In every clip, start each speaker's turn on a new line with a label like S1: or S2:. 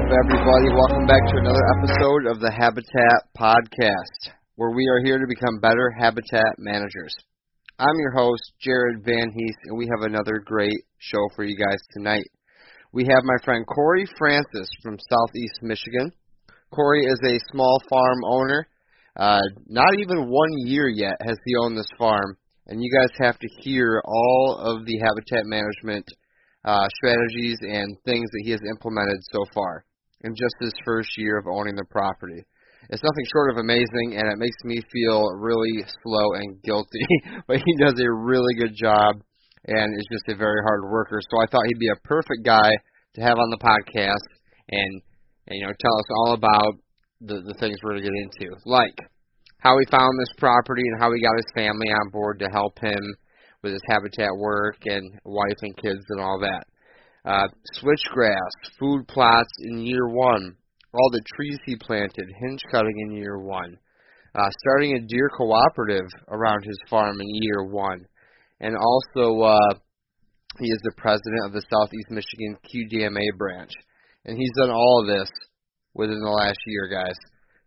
S1: Up, everybody? Welcome back to another episode of the Habitat Podcast, where we are here to become better habitat managers. I'm your host, Jared Van Hees, and we have another great show for you guys tonight. We have my friend Corey Francis from Southeast Michigan. Corey is a small farm owner. Uh, not even one year yet has he owned this farm, and you guys have to hear all of the habitat management uh, strategies and things that he has implemented so far in just his first year of owning the property. It's nothing short of amazing, and it makes me feel really slow and guilty. but he does a really good job, and is just a very hard worker. So I thought he'd be a perfect guy to have on the podcast, and, and you know tell us all about the the things we're to get into, like how he found this property and how he got his family on board to help him with his habitat work and wife and kids and all that. Uh, switchgrass, food plots in year one, all the trees he planted, hinge cutting in year one, uh, starting a deer cooperative around his farm in year one, and also uh, he is the president of the Southeast Michigan QDMA branch, and he's done all of this within the last year, guys.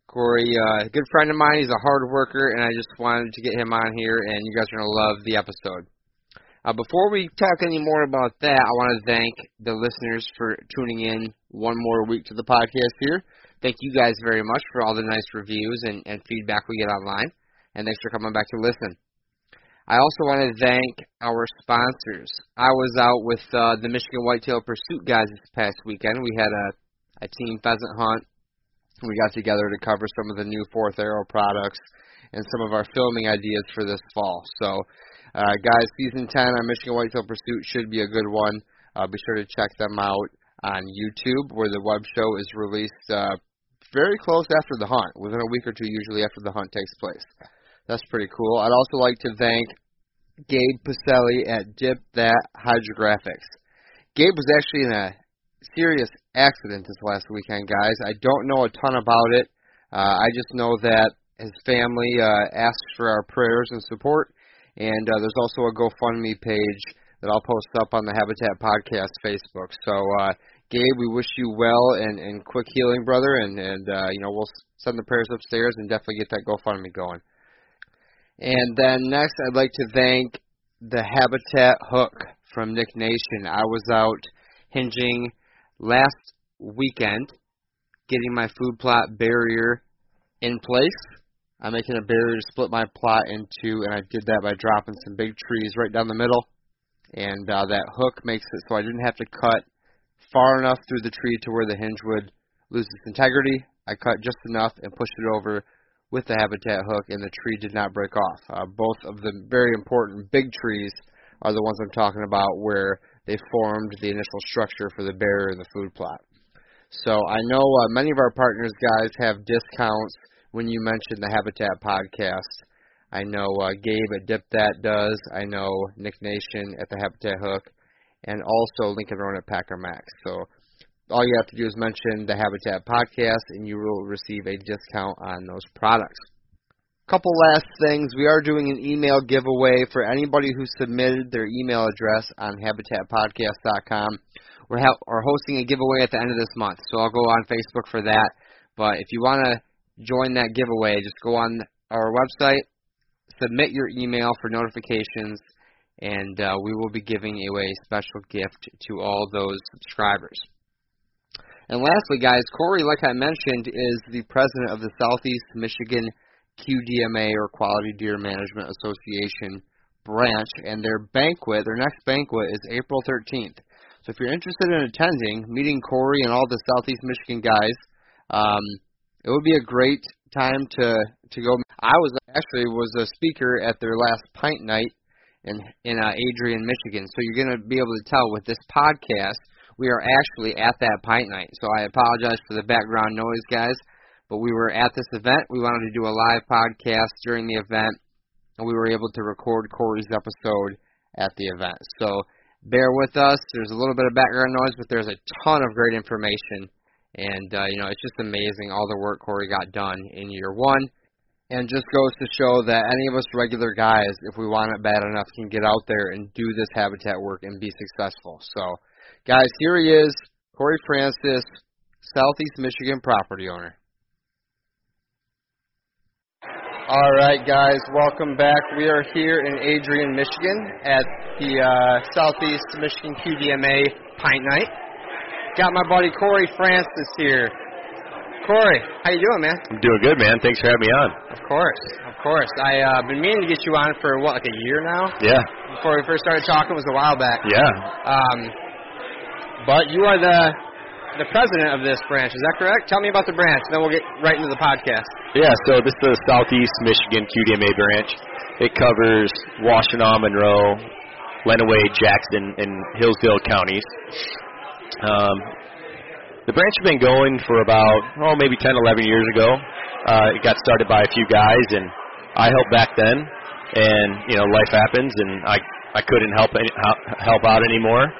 S1: Corey, uh, good friend of mine. He's a hard worker, and I just wanted to get him on here, and you guys are going to love the episode. Uh, before we talk any more about that, I want to thank the listeners for tuning in one more week to the podcast here. Thank you guys very much for all the nice reviews and, and feedback we get online, and thanks for coming back to listen. I also want to thank our sponsors. I was out with uh, the Michigan Whitetail Pursuit guys this past weekend. We had a, a team pheasant hunt we got together to cover some of the new Fourth Arrow products and some of our filming ideas for this fall. So, uh, guys, season 10 on Michigan Whitetail Pursuit should be a good one. Uh, be sure to check them out on YouTube, where the web show is released uh, very close after the hunt, within a week or two, usually after the hunt takes place. That's pretty cool. I'd also like to thank Gabe Pacelli at Dip That Hydrographics. Gabe was actually in a serious accident this last weekend, guys. I don't know a ton about it. Uh, I just know that his family uh, asks for our prayers and support, and uh, there's also a GoFundMe page that I'll post up on the Habitat Podcast Facebook. So, uh, Gabe, we wish you well and, and quick healing, brother, and and uh, you know we'll send the prayers upstairs and definitely get that GoFundMe going. And then next, I'd like to thank the Habitat Hook from Nick Nation. I was out hinging last weekend getting my food plot barrier in place. I'm making a barrier to split my plot into, and I did that by dropping some big trees right down the middle. And uh, that hook makes it so I didn't have to cut far enough through the tree to where the hinge would lose its integrity. I cut just enough and pushed it over with the habitat hook, and the tree did not break off. Uh, both of the very important big trees are the ones I'm talking about where they formed the initial structure for the barrier and the food plot. So I know uh, many of our partners, guys, have discounts when you mention the Habitat podcast. I know uh, Gabe at Dip That does. I know Nick Nation at the Habitat Hook, and also Lincoln Rowan at Packer Max. So all you have to do is mention the Habitat podcast, and you will receive a discount on those products. Couple last things. We are doing an email giveaway for anybody who submitted their email address on habitatpodcast.com. We're, ha- we're hosting a giveaway at the end of this month, so I'll go on Facebook for that. But if you want to join that giveaway, just go on our website, submit your email for notifications, and uh, we will be giving away a special gift to all those subscribers. And lastly, guys, Corey, like I mentioned, is the president of the Southeast Michigan QDMA or Quality Deer Management Association branch, and their banquet, their next banquet, is April 13th. So if you're interested in attending, meeting Corey and all the Southeast Michigan guys, um, it would be a great time to to go. I was actually was a speaker at their last pint night in in uh, Adrian, Michigan. So you're going to be able to tell with this podcast, we are actually at that pint night. So I apologize for the background noise, guys, but we were at this event. We wanted to do a live podcast during the event, and we were able to record Corey's episode at the event. So bear with us. There's a little bit of background noise, but there's a ton of great information. And, uh, you know, it's just amazing all the work Corey got done in year one. And just goes to show that any of us regular guys, if we want it bad enough, can get out there and do this habitat work and be successful. So, guys, here he is, Corey Francis, Southeast Michigan property owner. All right, guys, welcome back. We are here in Adrian, Michigan at the uh, Southeast Michigan QDMA Pint Night. Got my buddy Corey Francis here. Corey, how you doing, man?
S2: I'm doing good, man. Thanks for having me on.
S1: Of course, of course. I uh, been meaning to get you on for what, like a year now?
S2: Yeah.
S1: Before we first started talking, was a while back.
S2: Yeah.
S1: Um, but you are the the president of this branch. Is that correct? Tell me about the branch, then we'll get right into the podcast.
S2: Yeah. So this is the Southeast Michigan QDMA branch. It covers Washtenaw, Monroe, Lenawee, Jackson, and Hillsdale counties. Um, the branch has been going for about oh maybe 10, 11 years ago. Uh, it got started by a few guys, and I helped back then. And you know, life happens, and I I couldn't help any, help out anymore.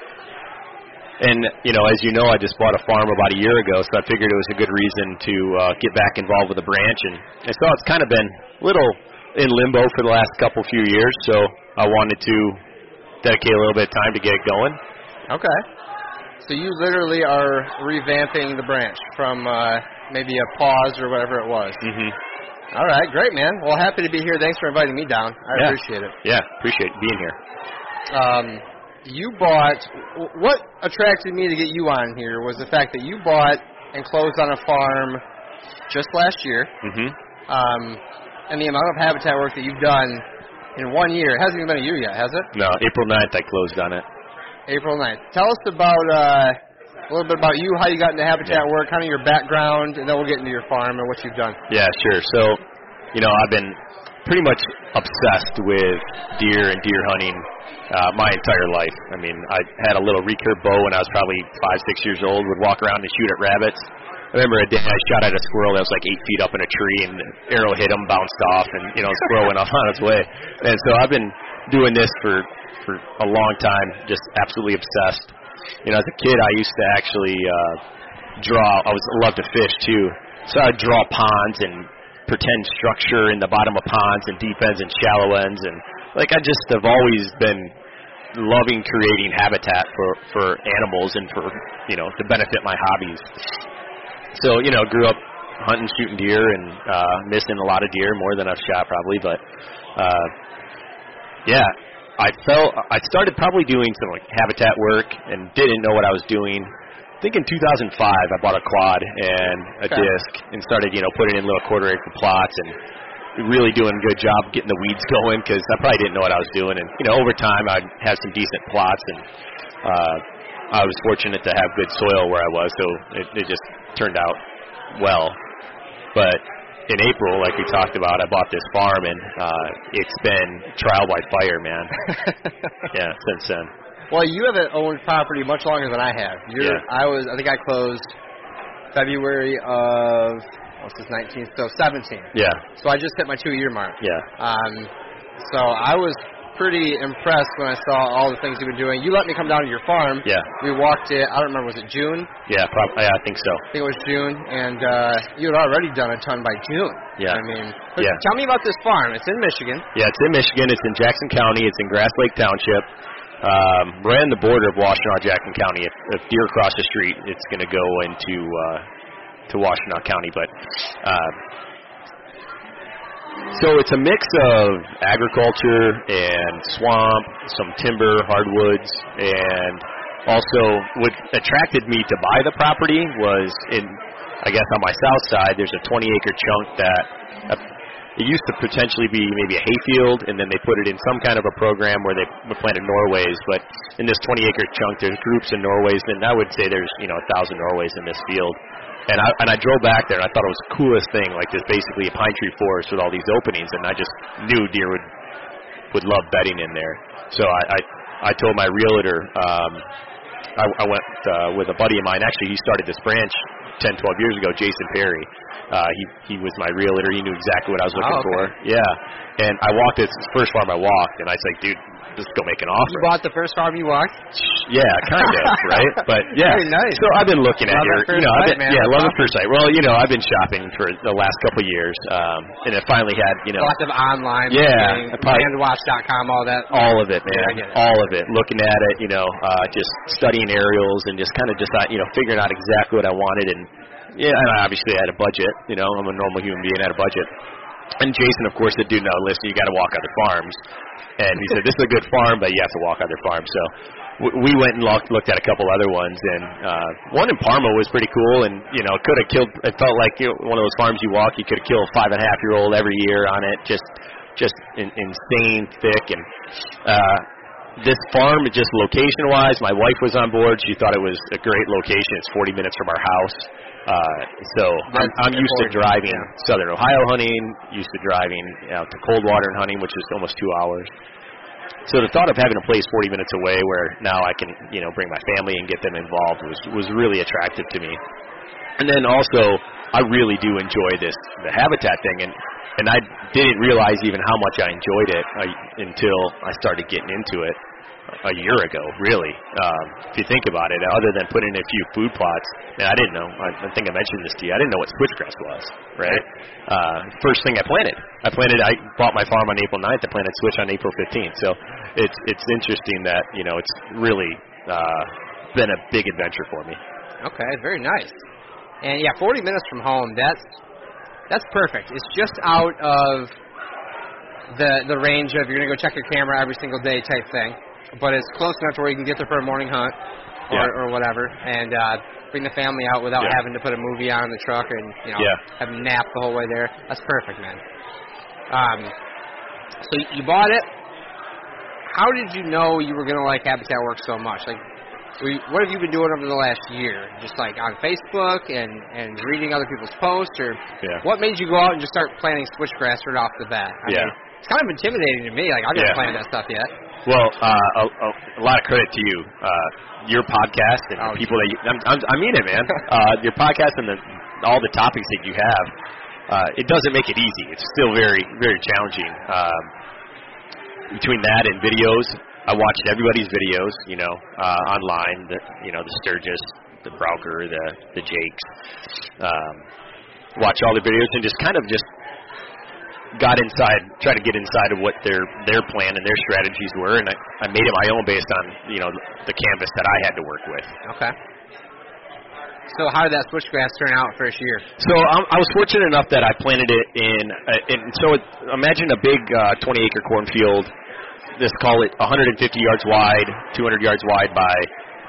S2: And you know, as you know, I just bought a farm about a year ago, so I figured it was a good reason to uh, get back involved with the branch. And, and so it's kind of been a little in limbo for the last couple few years. So I wanted to dedicate a little bit of time to get it going.
S1: Okay. So you literally are revamping the branch from uh, maybe a pause or whatever it was.
S2: Mm-hmm.
S1: All right, great, man. Well, happy to be here. Thanks for inviting me down. I
S2: Yeah.
S1: appreciate it.
S2: Yeah, appreciate being here.
S1: Um, you bought. What attracted me to get you on here was the fact that you bought and closed on a farm just last year,
S2: Mm-hmm.
S1: um, and the amount of habitat work that you've done in one year it hasn't even been a year yet, has it?
S2: No, April 9th I closed on it.
S1: April 9th. Tell us about uh, a little bit about you, how you got into habitat work, kind of your background, and then we'll get into your farm and what you've done.
S2: Yeah, sure. So, you know, I've been pretty much obsessed with deer and deer hunting uh, my entire life. I mean, I had a little recurve bow when I was probably five, six years old. Would walk around and shoot at rabbits. I remember a day I shot at a squirrel that was like eight feet up in a tree, and the arrow hit him, bounced off, and you know, the squirrel went off on its way. And so I've been doing this for for a long time, just absolutely obsessed. You know, as a kid, I used to actually uh, draw. I was loved to fish too, so I'd draw ponds and pretend structure in the bottom of ponds and deep ends and shallow ends, and like I just have always been loving creating habitat for for animals and for you know to benefit my hobbies. So you know, grew up hunting, shooting deer, and uh, missing a lot of deer more than I've shot probably, but uh, yeah, I felt I started probably doing some like habitat work and didn't know what I was doing. I think in 2005 I bought a quad and a
S1: Okay.
S2: disc and started you know putting in little quarter acre plots and really doing a good job getting the weeds going because I probably didn't know what I was doing and you know over time I'd have some decent plots and uh, I was fortunate to have good soil where I was, so it, it just turned out well. But in April, like we talked about, I bought this farm, and uh, it's been trial by fire, man. yeah, since then.
S1: Well, you haven't owned property much longer than I have. You're,
S2: Yeah.
S1: I was. I think I closed February of what's this 19th, so 17.
S2: Yeah,
S1: So I just hit my two-year mark.
S2: yeah,
S1: Um, so I was pretty impressed when I saw all the things you've been doing. You let me come down to your farm.
S2: yeah,
S1: We walked it. I don't remember. Was it June?
S2: yeah. Prob- yeah, I think so.
S1: I think it was June, and uh, you had already done a ton by June.
S2: Yeah.
S1: I mean,
S2: Yeah.
S1: tell me about this farm. It's in Michigan.
S2: Yeah, it's in Michigan. It's in Jackson County. It's in Grass Lake Township. Um, right on the border of Washtenaw, Jackson County. If, if deer cross the street, it's going to go into uh, to Washtenaw County. But uh, so it's a mix of agriculture and swamp, some timber, hardwoods, and also what attracted me to buy the property was in, I guess on my south side, there's a 20 acre chunk that uh, it used to potentially be maybe a hayfield, and then they put it in some kind of a program where they planted Norways. But in this 20 acre chunk, there's groups of Norways, and I would say there's you know a thousand Norways in this field. And I and I drove back there, and I thought it was the coolest thing, like this basically a pine tree forest with all these openings, and I just knew deer would would love bedding in there. So I I, I told my realtor. Um, I, I went uh, with a buddy of mine. Actually, he started this branch 10, 12 years ago. Jason Perry. Uh, he he was my realtor. He knew exactly what I was looking
S1: Oh, okay.
S2: for. Yeah. And I walked this first farm I walked, and I was like, dude, just go make an offer.
S1: You bought the first farm you walked.
S2: Yeah, kind of, right? But yeah.
S1: Very nice.
S2: So I've been looking at
S1: Love
S2: your,
S1: at first
S2: you know, I've
S1: sight,
S2: been,
S1: man.
S2: yeah, love at first sight. Well, you know, I've been shopping for the last couple of years, um, and it finally had, you know,
S1: Lots of online.
S2: Yeah, I
S1: landwatch.com, all that.
S2: all of it, man,
S1: Yeah, it.
S2: all of it. Looking at it, you know, uh, just studying aerials and just kind of decide, you know, figuring out exactly what I wanted. And yeah, and I obviously I had a budget. You know, I'm a normal human being, I had a budget. And Jason, of course, said, "Dude, no, listen, you got to walk other farms." And he said, "This is a good farm, but you have to walk other farms." So w- we went and looked, looked at a couple other ones, and uh, one in Parma was pretty cool. And you know, could have killed. It felt like you know, one of those farms you walk, you could have killed a five and a half year old every year on it. Just, just in, insane thick and. Uh, this farm, just location wise, my wife was on board. She thought it was a great location. It's 40 minutes from our house. Uh, so I'm, I'm used to driving
S1: yeah.
S2: southern Ohio hunting, used to driving out to Coldwater and hunting, which is almost two hours. So the thought of having a place 40 minutes away where now I can, you know, bring my family and get them involved was was really attractive to me. And then also, I really do enjoy this the habitat thing, and and I didn't realize even how much I enjoyed it I, until I started getting into it a year ago. Really, um, if you think about it, other than putting in a few food plots, and I didn't know. I, I think I mentioned this to you. I didn't know what switchgrass was. Right. Uh, first thing I planted, I planted. I bought my farm on April 9th. I planted switch on April 15th. So it's it's interesting that you know it's really uh, been a big adventure for me.
S1: Okay, very nice. And yeah, 40 minutes from home. That's that's perfect. It's just out of the the range of you're gonna go check your camera every single day type thing, but it's close enough to where you can get there for a morning hunt or,
S2: Yeah.
S1: or whatever, and uh, bring the family out without
S2: Yeah.
S1: having to put a movie on in the truck and you know
S2: Yeah.
S1: have a nap the whole way there. That's perfect, man. Um, so you bought it. How did you know you were gonna like Habitat Works so much? Like, what have you been doing over the last year? Just like on Facebook and and reading other people's posts, or
S2: Yeah.
S1: what made you go out and just start planting switchgrass right off the bat? I
S2: Yeah.
S1: mean, it's kind of intimidating to me. Like I've never
S2: Yeah.
S1: planted that stuff yet.
S2: Well, uh, a, a, lot of credit to you. Uh, your podcast and
S1: Oh,
S2: the people that you, I'm, I'm, I mean it, man. uh, your podcast and the, all the topics that you have, uh, it doesn't make it easy. It's still very, very challenging. Um, between that and videos, I watched everybody's videos, you know, uh, online. The, you know, the Sturgis, the Browker, the the Jakes. Um, watch all the videos and just kind of just got inside, try to get inside of what their their plan and their strategies were, and I, I made it my own based on you know the canvas that I had to work with.
S1: Okay. So how did that switchgrass turn out first year?
S2: So um, I was fortunate enough that I planted it in, uh, in so it, imagine a big uh, 20 acre cornfield. Let's call it 150 yards wide, 200 yards wide by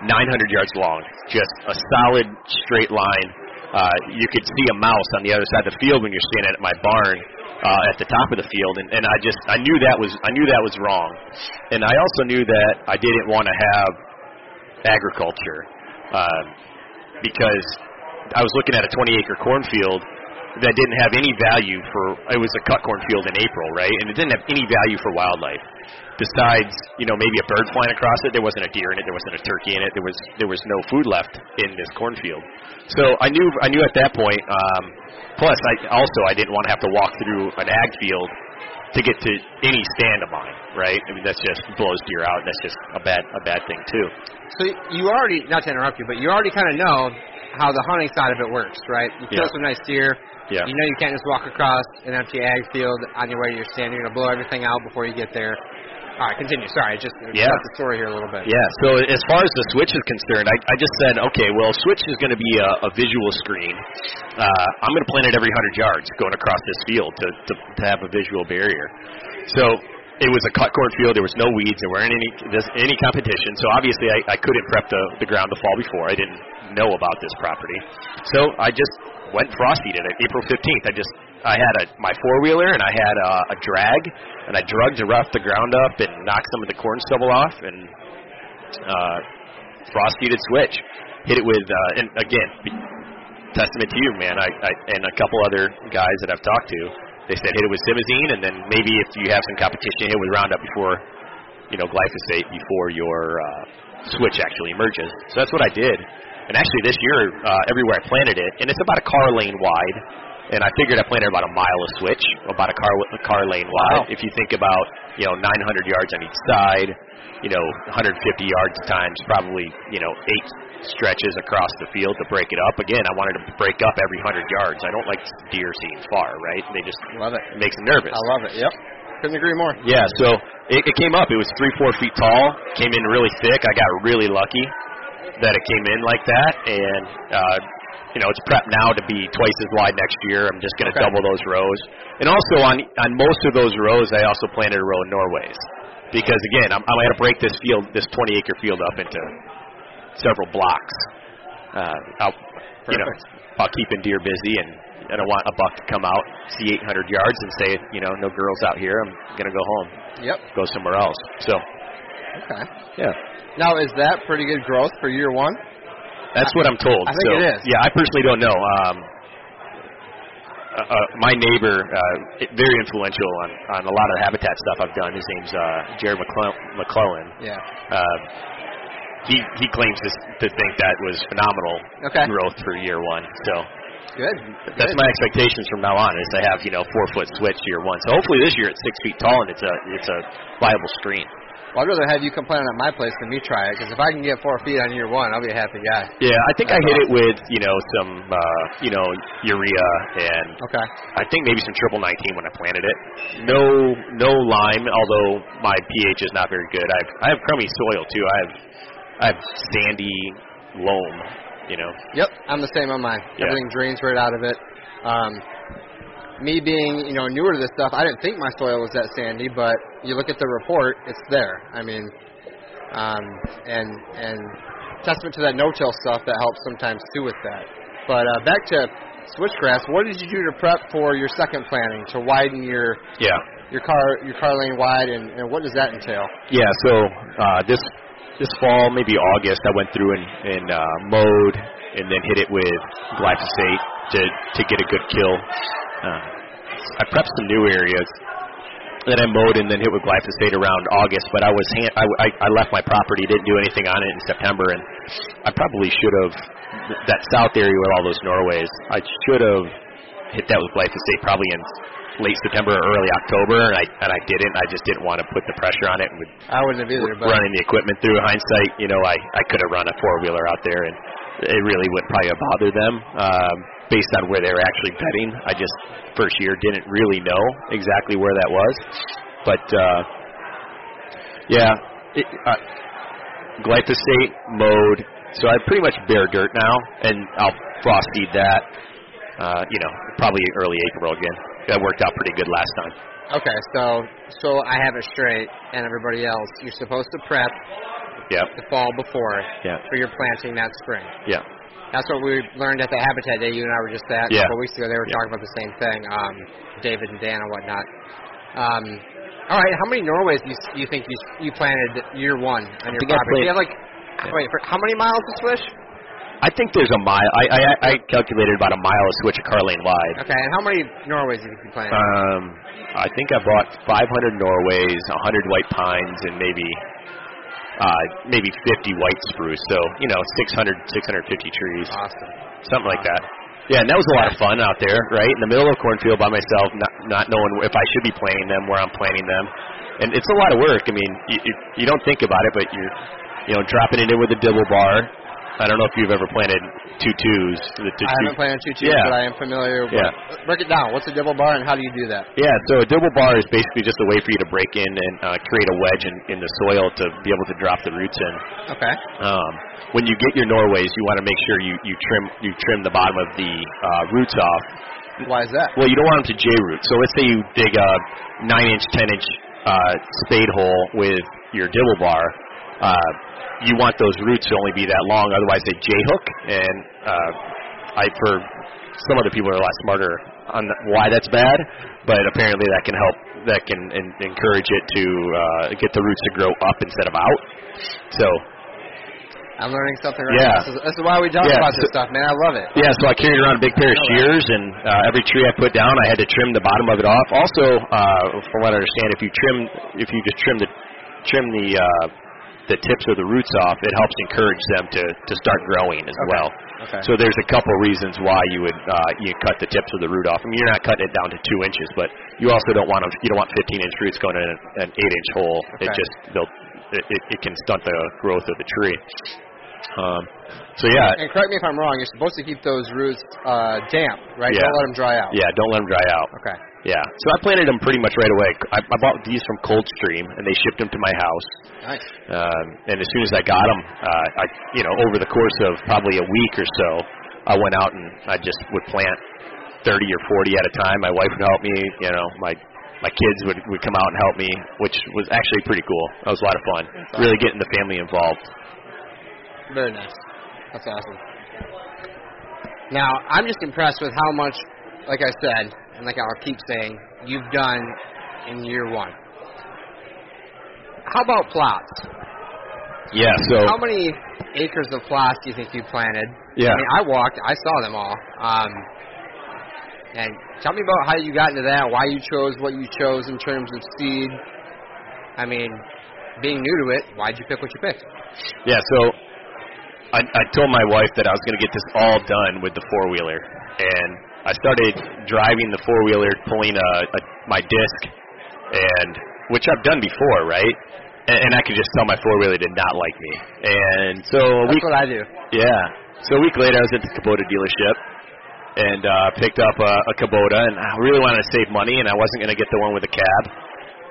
S2: 900 yards long. Just a solid straight line. Uh, you could see a mouse on the other side of the field when you're standing at my barn uh, at the top of the field, and, and I just I knew that was I knew that was wrong, and I also knew that I didn't want to have agriculture um, because I was looking at a 20 acre cornfield that didn't have any value for it was a cut cornfield in April, right? And it didn't have any value for wildlife. Besides, you know, maybe a bird flying across it, there wasn't a deer in it, there wasn't a turkey in it, there was there was no food left in this cornfield. So I knew I knew at that point. Um, plus, I also I didn't want to have to walk through an ag field to get to any stand of mine, right? I mean, that's just blows deer out. That's just a bad a bad thing too.
S1: So you already, not to interrupt you, but you already kind of know how the hunting side of it works, right? You kill
S2: Yeah.
S1: some nice deer.
S2: Yeah.
S1: You know you can't just walk across an empty ag field on your way to your stand. You're gonna blow everything out before you get there. All right, continue. Sorry, I just
S2: Yeah.
S1: cut the story here a little bit.
S2: Yeah. So as far as the switch is concerned, I, I just said, okay, well, switch is going to be a, a visual screen. Uh, I'm going to plant it every 100 yards going across this field to, to to have a visual barrier. So it was a cut cornfield. There was no weeds. There weren't any this, any competition. So obviously, I, I couldn't prep the the ground to fall before. I didn't know about this property. So I just went frost seeded it. April 15th. I just I had a my four wheeler and I had a, a drag and I drugged to rough the ground up and knocked some of the corn stubble off and uh, frost seeded switch. Hit it with uh, and again testament to you, man. I, I and a couple other guys that I've talked to. They said hit it with Simazine, and then maybe if you have some competition, hit it with Roundup before, you know, glyphosate before your uh, switch actually emerges. So that's what I did. And actually, this year, uh, everywhere I planted it, and it's about a car lane wide. And I figured I planted about a mile of switch, about a car a car lane wide.
S1: Wow.
S2: If you think about, you know, 900 yards on each side, you know, 150 yards times probably, you know, eight stretches across the field to break it up. Again, I wanted to break up every 100 yards. I don't like deer seeing far, right? They just
S1: Love it.
S2: it makes them nervous.
S1: I love it. Yep. Couldn't agree more.
S2: Yeah, so it, it came up. It was three, four feet tall. Came in really thick. I got really lucky that it came in like that, and uh, you know it's prepped now to be twice as wide next year. I'm just going to
S1: Okay.
S2: double those rows, and also on on most of those rows, I also planted a row of Norways because again, I'm, I'm going to break this field, this 20 acre field up into several blocks. Uh, I'll, you know,
S1: Perfect.
S2: while keeping deer busy and. I don't want a buck to come out, see 800 yards, and say, you know, no girls out here. I'm gonna go home
S1: Yep.
S2: go somewhere else. So
S1: Okay.
S2: yeah,
S1: Now, is that pretty good growth for year one?
S2: that's what I'm told.
S1: I think
S2: so,
S1: it is.
S2: Yeah, I personally don't know. Um, uh, uh, my neighbor, uh, very influential on on a lot of the habitat stuff I've done. His name's uh, Jared McClellan. McClellan.
S1: Yeah.
S2: Uh, he he claims to, to think that was phenomenal
S1: Okay.
S2: growth for year one. So
S1: Good.
S2: that's
S1: Good.
S2: my expectations from now on. Is to have you know four foot switch year one. So hopefully this year it's six feet tall and it's a it's a viable screen.
S1: Well, I'd rather have you come plant at my place than me try it, because if I can get four feet on year one, I'll be a happy guy.
S2: Yeah, I think I
S1: That's
S2: hit it with you know some uh, you know urea and
S1: Okay.
S2: I think maybe some triple nineteen when I planted it. No no lime, although my pH is not very good. I have I have crummy soil too. I have I have sandy loam. You know.
S1: Yep, I'm the same on mine.
S2: Yeah.
S1: Everything drains right out of it. Um, me being, you know, newer to this stuff, I didn't think my soil was that sandy, but you look at the report, it's there. I mean, um, and and testament to that no-till stuff that helps sometimes too with that. But uh, back to switchgrass, what did you do to prep for your second planting to widen your
S2: Yeah.
S1: your car your car lane wide, and, and what does that entail?
S2: Yeah. So uh, this this fall, maybe August, I went through and, and uh, mowed and then hit it with glyphosate to to get a good kill. Uh, I prepped some new areas. Then I mowed and then hit with glyphosate around August, but I was hand, I, I, I left my property, didn't do anything on it in September, and I probably should have that south area with all those Norways. I should have hit that with glyphosate probably in late September or early October, and I and I didn't. I just didn't want to put the pressure on it and would
S1: I wouldn't have either, but
S2: running the equipment through hindsight, you know, I, I could have run a four wheeler out there and it really wouldn't probably have bothered them. Um, based on where they were actually betting. I just first year didn't really know exactly where that was. But uh yeah, it, uh, glyphosate mode. So I pretty much bare dirt now and I'll frost seed that uh, you know, probably early April again. That worked out pretty good last time.
S1: Okay, so so I have it straight, and everybody else, you're supposed to prep
S2: Yep.
S1: the fall before
S2: Yeah.
S1: for your planting that spring.
S2: Yeah.
S1: That's what we learned at the Habitat Day. You and I were just at a
S2: Yeah.
S1: couple weeks ago. They were
S2: Yeah.
S1: talking about the same thing. Um, David and Dan and whatnot. Um, all right, how many Norways do you, you think you you planted year one on your property? Do you have like Wait, for how many miles to switch?
S2: I think there's a mile. I I, I calculated about a mile of switch a car lane wide.
S1: Okay, and how many Norways do you think you planted?
S2: Um, I think I bought 500 Norways, 100 white pines, and maybe uh, maybe 50 white spruce. So you know, 600 650 trees,
S1: awesome.
S2: something like that. Yeah, and that was a lot of fun out there, right in the middle of a cornfield by myself, not not knowing if I should be planting them, where I'm planting them, and it's a lot of work. I mean, you you, you don't think about it, but you're you know dropping it in with a dibble bar. I don't know if you've ever planted two twos. The, the
S1: I
S2: two,
S1: haven't planted two twos,
S2: Yeah.
S1: but I am familiar. with
S2: Yeah.
S1: Break it down. What's a dibble bar, and how do you do that?
S2: Yeah, so a dibble bar is basically just a way for you to break in and uh, create a wedge in, in the soil to be able to drop the roots in.
S1: Okay.
S2: Um, when you get your Norways, you want to make sure you, you trim you trim the bottom of the uh, roots off.
S1: Why is that?
S2: Well, you don't want them to J root. So let's say you dig a nine inch, ten inch uh, spade hole with your dibble bar. Uh, you want those roots to only be that long, otherwise they J hook. And uh, I for some other people are a lot smarter on why that's bad, but apparently that can help. That can en- encourage it to uh, get the roots to grow up instead of out. So
S1: I'm learning something right
S2: Yeah.
S1: now. This is, this is why we talk
S2: Yeah,
S1: about this
S2: so-
S1: stuff, man. I love it.
S2: Yeah, so I carried around a big pair of shears, and uh, every tree I put down, I had to trim the bottom of it off. Also, uh, from what I understand, if you trim, if you just trim the trim the uh, the tips or the roots off, it helps encourage them to to start growing as
S1: Okay.
S2: well.
S1: Okay.
S2: So there's a couple reasons why you would uh, you cut the tips of the root off. I mean, you're not cutting it down to two inches, but you also don't want them, you don't want 15 inch roots going in an, an eight inch hole. It just they'll it, it, it can stunt the growth of the tree. Um, so yeah,
S1: And correct me if I'm wrong. You're supposed to keep those roots uh, damp, right?
S2: Yeah.
S1: Don't let them dry out.
S2: yeah, don't let them dry out.
S1: Okay.
S2: Yeah, so I planted them pretty much right away. I, I bought these from Coldstream, and they shipped them to my house.
S1: Nice.
S2: Um, and as soon as I got them, uh, I, you know, over the course of probably a week or so, I went out and I just would plant 30 or 40 at a time. My wife would help me. You know, my my kids would would come out and help me, which was actually pretty cool. That was a lot of fun.
S1: awesome.
S2: Really getting the family involved.
S1: Very nice. That's awesome. Now, I'm just impressed with how much, like I said, and like I'll keep saying, you've done in year one. How about plots?
S2: Yeah. So
S1: How many acres of plots do you think you planted?
S2: Yeah.
S1: I mean, I walked, I saw them all. Um, and tell me about how you got into that, why you chose what you chose in terms of seed. I mean, being new to it, why'd you pick what you picked?
S2: Yeah, so I, I told my wife that I was going to get this all done with the four wheeler, and I started driving the four wheeler, pulling a, a my disc, and which I've done before, right? And, and I could just tell my four wheeler did not like me, and so a week, that's
S1: what I do.
S2: yeah. So a week later, I was at the Kubota dealership and uh, picked up a, a Kubota, and I really wanted to save money, and I wasn't going to get the one with the cab.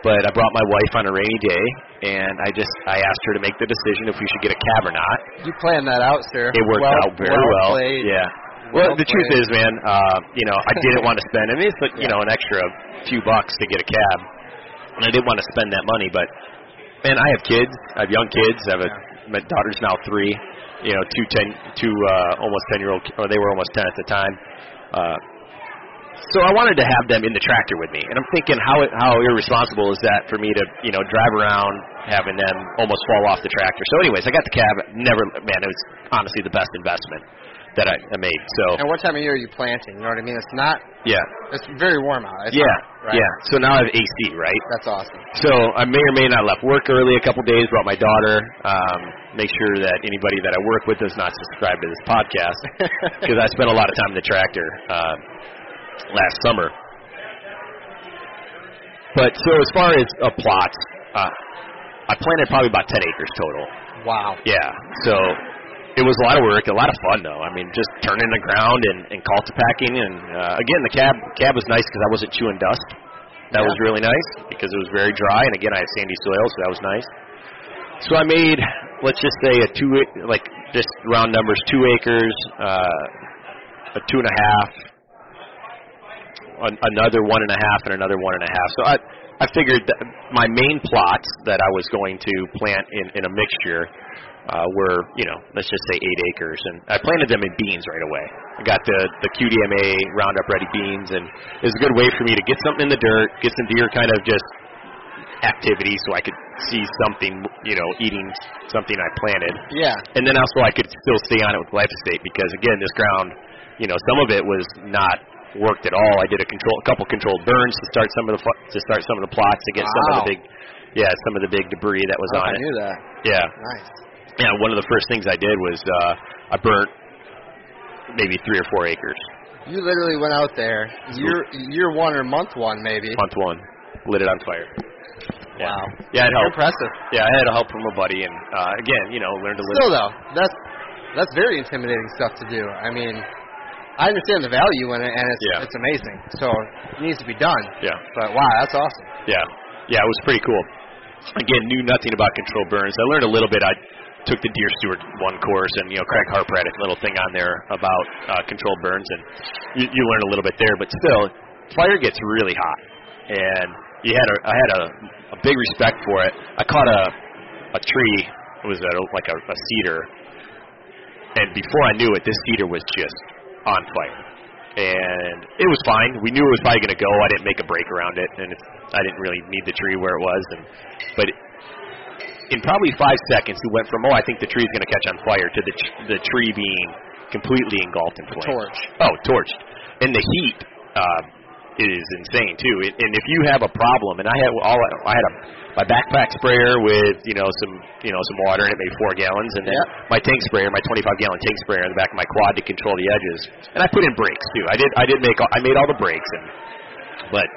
S2: But I brought my wife on a rainy day, and I just I asked her to make the decision if we should get a cab or not.
S1: You planned that out, sir.
S2: It worked
S1: well,
S2: out very well.
S1: Played.
S2: Yeah. Well, the truth is, man, uh, you know, I didn't want to spend. I mean, it's like you know an extra few bucks to get a cab, and I didn't want to spend that money. But man, I have kids. I have young kids. I have a my daughter's now three. You know, two ten, two uh, almost ten year old, or they were almost ten at the time. Uh, so I wanted to have them in the tractor with me, and I'm thinking, how how irresponsible is that for me to you know drive around having them almost fall off the tractor? So, anyways, I got the cab. Never, man, it was honestly the best investment that I, I made. So,
S1: And what time of year are you planting? You know what I mean? It's not.
S2: yeah,
S1: It's very warm out. It's
S2: yeah,
S1: right?
S2: yeah. So now I have AC, right?
S1: That's awesome.
S2: So I may or may not left work early a couple days, brought my daughter. Um, make sure that anybody that I work with does not subscribe to this podcast because I spent a lot of time in the tractor uh, last summer. But so as far as a plot, uh, I planted probably about 10 acres total.
S1: Wow.
S2: Yeah. So it was a lot of work, a lot of fun though. I mean, just turning the ground and, and cultipacking, and uh, again, the cab cab was nice because I wasn't chewing dust. That was really nice because it was very dry, and again, I had sandy soil, so that was nice. So I made, let's just say, a two, like just round numbers, two acres, uh, a two and a half, an, another one and a half, and another one and a half. So I, I figured that my main plots that I was going to plant in, in a mixture uh, were, you know, let's just say eight acres, and I planted them in beans right away. I got the the QDMA Roundup Ready beans, and it was a good way for me to get something in the dirt, get some deer kind of just activity, so I could see something, you know, eating something I planted.
S1: Yeah.
S2: And then also I could still stay on it with glyphosate because again, this ground, you know, some of it was not worked at all. I did a control, a couple controlled burns to start some of the to start some of the plots to get some of the big, yeah, some of the big debris that was
S1: Oh,
S2: on
S1: I
S2: it.
S1: knew that.
S2: Yeah,
S1: Nice.
S2: Yeah. One of the first things I did was uh, I burnt maybe three or four acres.
S1: You literally went out there, year year one or month one maybe.
S2: Month one, lit it on fire. Yeah.
S1: Wow.
S2: Yeah, it helped.
S1: Impressive.
S2: Yeah, I had help from a buddy, and uh, again, you know, learned to live.
S1: Still though, that's that's very intimidating stuff to do. I mean, I understand the value in it, and it's
S2: Yeah.
S1: it's amazing. So it needs to be done.
S2: Yeah.
S1: But wow, that's awesome.
S2: Yeah, yeah, it was pretty cool. Again, knew nothing about control burns. I learned a little bit. I took the Deer Steward one course, and you know, Craig Harper had a little thing on there about uh, control burns, and you, you learn a little bit there. But still, fire gets really hot, and you had a, I had a, a big respect for it. I caught a a tree. It was a, like a, a cedar, and before I knew it, this cedar was just on fire and it was fine. We knew it was probably going to go. I didn't make a break around it, and it's, I didn't really need the tree where it was. And but in probably five seconds, we went from oh, I think the tree's going to catch on fire to the tr- the tree being completely engulfed in flames.
S1: torch.
S2: Oh, torched. And the heat uh, is insane too. And and if you have a problem, and I had all I had a my backpack sprayer with you know some you know some water in it, maybe four gallons, and then my tank sprayer, my 25 gallon tank sprayer in the back of my quad to control the edges. And I put in brakes too. I did I did make all, I made all the brakes and but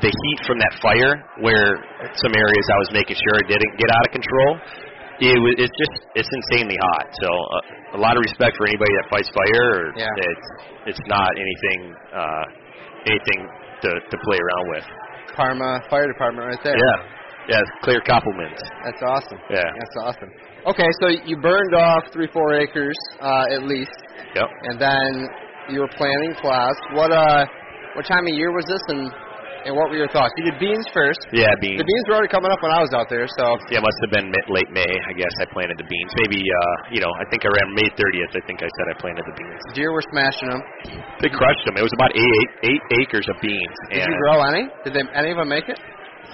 S2: the heat from that fire where some areas I was making sure it didn't get out of control it was it's just it's insanely hot so uh, a lot of respect for anybody that fights fire or
S1: Yeah.
S2: it's it's not anything uh anything to to play around with
S1: Parma Fire Department right there.
S2: yeah yeah clear compliments
S1: That's awesome.
S2: yeah
S1: That's awesome. Okay, so you burned off three, four acres uh, at least,
S2: yep
S1: and then you were planting plots. What uh, what time of year was this, and and what were your thoughts? You did beans first.
S2: yeah beans
S1: The beans were already coming up when I was out there, so
S2: yeah must have been mid, late May I guess I planted the beans maybe uh you know I think around May 30th I think I said I planted the beans
S1: deer were smashing them.
S2: they crushed them it was about eight eight acres of beans
S1: Did you grow any? Did they, any of them make it?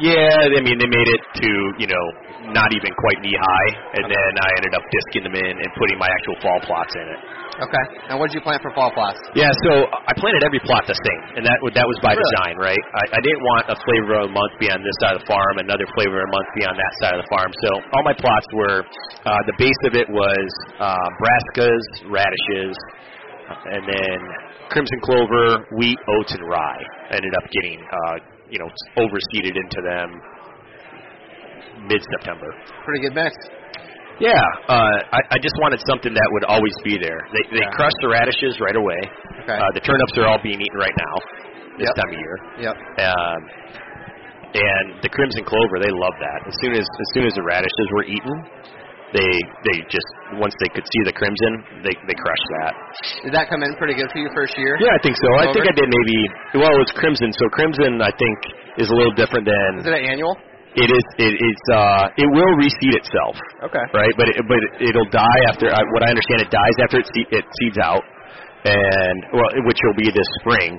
S2: Yeah, I mean they made it to you know not even quite knee high, and then I ended up disking them in and putting my actual fall plots in it.
S1: Okay. And what did you plant for fall plots?
S2: Yeah, so I planted every plot the same, and that that was by
S1: Really?
S2: design, right? I, I didn't want a flavor of the month be on this side of the farm, another flavor of the month be on that side of the farm. So all my plots were uh, the base of it was uh, brassicas, radishes, and then crimson clover, wheat, oats, and rye. I ended up getting uh, you know overseeded into them mid September.
S1: Pretty good mix.
S2: Yeah, uh, I, I just wanted something that would always be there. They they
S1: Yeah.
S2: crush the radishes right away.
S1: Okay.
S2: Uh, the turnips are all being eaten right now, this
S1: Yep.
S2: time of year.
S1: Yep.
S2: Um, and the crimson clover, they love that. As soon as as soon as the radishes were eaten, they they just once they could see the crimson, they they crushed that.
S1: Did that come in pretty good for you first year?
S2: Yeah, I think so. I think I did maybe. Well, it was crimson. So crimson, I think, is a little different than
S1: Is it an annual?
S2: It is. It, it's. Uh, it will reseed itself.
S1: Okay.
S2: right? But it, but it'll die after. What I understand, it dies after it, se- it seeds out, and well, which will be this spring,